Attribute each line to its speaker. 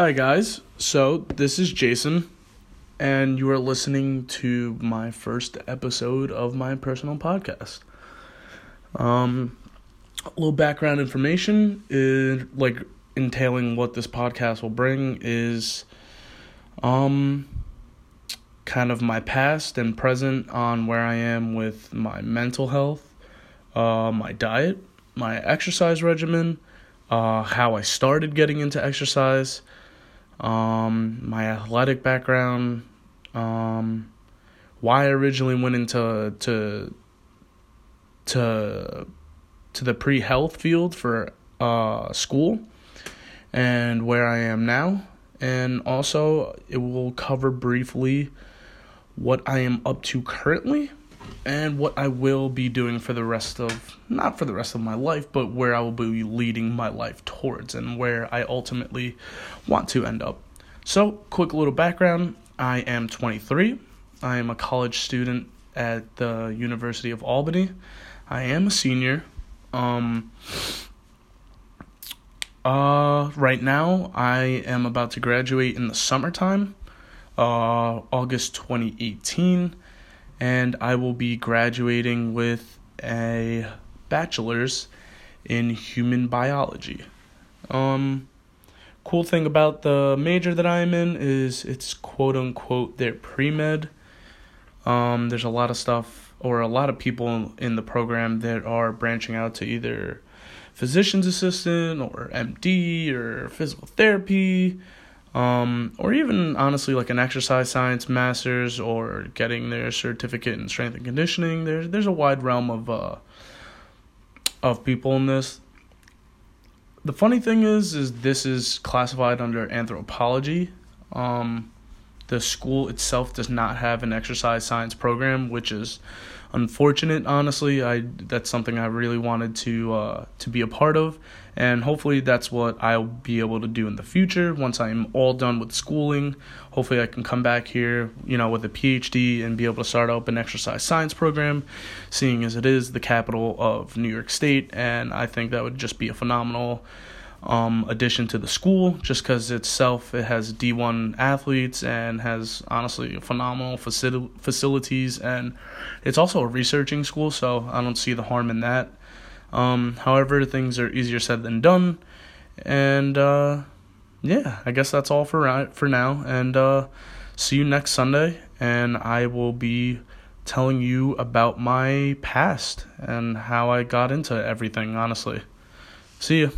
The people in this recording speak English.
Speaker 1: Hi, guys. So, this is Jason, and you are listening to my first episode of my personal podcast. Um, a little background information is like entailing what this podcast will bring is um kind of my past and present on where I am with my mental health, uh, my diet, my exercise regimen, uh, how I started getting into exercise, um, my athletic background, um, why I originally went into to to to the pre health field for uh, school, and where I am now, and also it will cover briefly what I am up to currently and what I will be doing for the rest of not for the rest of my life, but where I will be leading my life towards and where I ultimately want to end up. So, quick little background I am 23. I am a college student at the University of Albany. I am a senior. Um, uh, right now, I am about to graduate in the summertime, uh, August 2018 and I will be graduating with a bachelor's in human biology. Um, cool thing about the major that I'm in is it's quote unquote their pre med. Um, there's a lot of stuff or a lot of people in the program that are branching out to either physician's assistant or MD or physical therapy um, or even honestly like an exercise science master's or getting their certificate in strength and conditioning. There's there's a wide realm of uh, of people in this. The funny thing is, is this is classified under anthropology. Um, the school itself does not have an exercise science program, which is unfortunate. Honestly, I that's something I really wanted to uh, to be a part of, and hopefully that's what I'll be able to do in the future once I'm all done with schooling. Hopefully, I can come back here, you know, with a PhD and be able to start up an exercise science program, seeing as it is the capital of New York State, and I think that would just be a phenomenal um, addition to the school just because itself it has D1 athletes and has honestly phenomenal facil- facilities and it's also a researching school so I don't see the harm in that. Um, however, things are easier said than done, and uh, yeah, I guess that's all for right, for now. And uh, see you next Sunday, and I will be telling you about my past and how I got into everything. Honestly, see you.